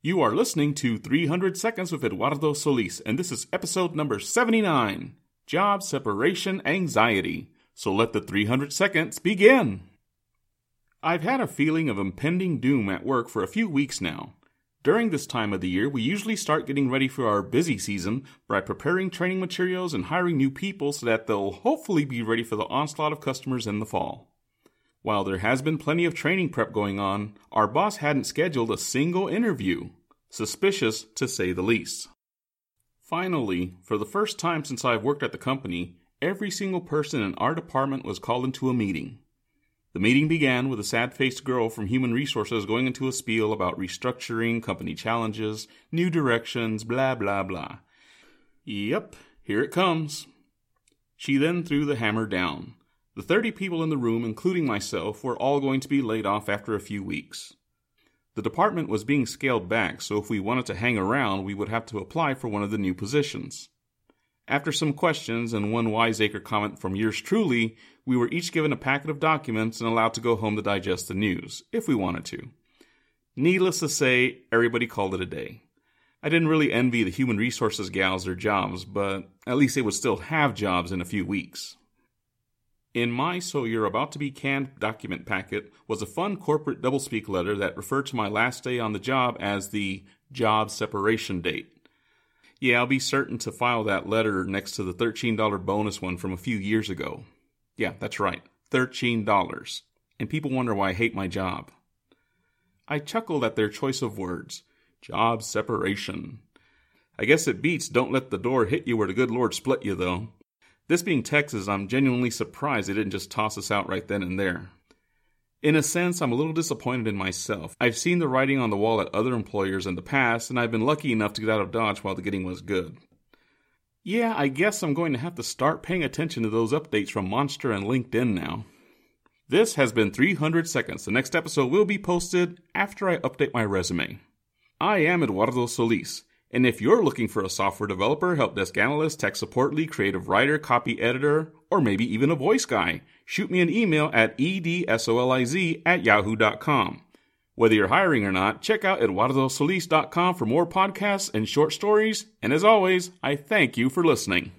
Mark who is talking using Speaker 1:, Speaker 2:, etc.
Speaker 1: You are listening to 300 Seconds with Eduardo Solis, and this is episode number 79 Job Separation Anxiety. So let the 300 seconds begin. I've had a feeling of impending doom at work for a few weeks now. During this time of the year, we usually start getting ready for our busy season by preparing training materials and hiring new people so that they'll hopefully be ready for the onslaught of customers in the fall. While there has been plenty of training prep going on, our boss hadn't scheduled a single interview. Suspicious, to say the least. Finally, for the first time since I've worked at the company, every single person in our department was called into a meeting. The meeting began with a sad faced girl from Human Resources going into a spiel about restructuring, company challenges, new directions, blah, blah, blah. Yep, here it comes. She then threw the hammer down. The 30 people in the room, including myself, were all going to be laid off after a few weeks. The department was being scaled back, so if we wanted to hang around, we would have to apply for one of the new positions. After some questions and one wiseacre comment from yours truly, we were each given a packet of documents and allowed to go home to digest the news, if we wanted to. Needless to say, everybody called it a day. I didn't really envy the human resources gals their jobs, but at least they would still have jobs in a few weeks. In my So You're About to Be Canned document packet was a fun corporate doublespeak letter that referred to my last day on the job as the job separation date. Yeah, I'll be certain to file that letter next to the $13 bonus one from a few years ago. Yeah, that's right, $13. And people wonder why I hate my job. I chuckled at their choice of words job separation. I guess it beats don't let the door hit you where the good Lord split you, though. This being Texas, I'm genuinely surprised they didn't just toss us out right then and there. In a sense, I'm a little disappointed in myself. I've seen the writing on the wall at other employers in the past, and I've been lucky enough to get out of Dodge while the getting was good. Yeah, I guess I'm going to have to start paying attention to those updates from Monster and LinkedIn now. This has been 300 Seconds. The next episode will be posted after I update my resume. I am Eduardo Solis. And if you're looking for a software developer, help desk analyst, tech support lead, creative writer, copy editor, or maybe even a voice guy, shoot me an email at edsoliz at yahoo.com. Whether you're hiring or not, check out eduardosolis.com for more podcasts and short stories. And as always, I thank you for listening.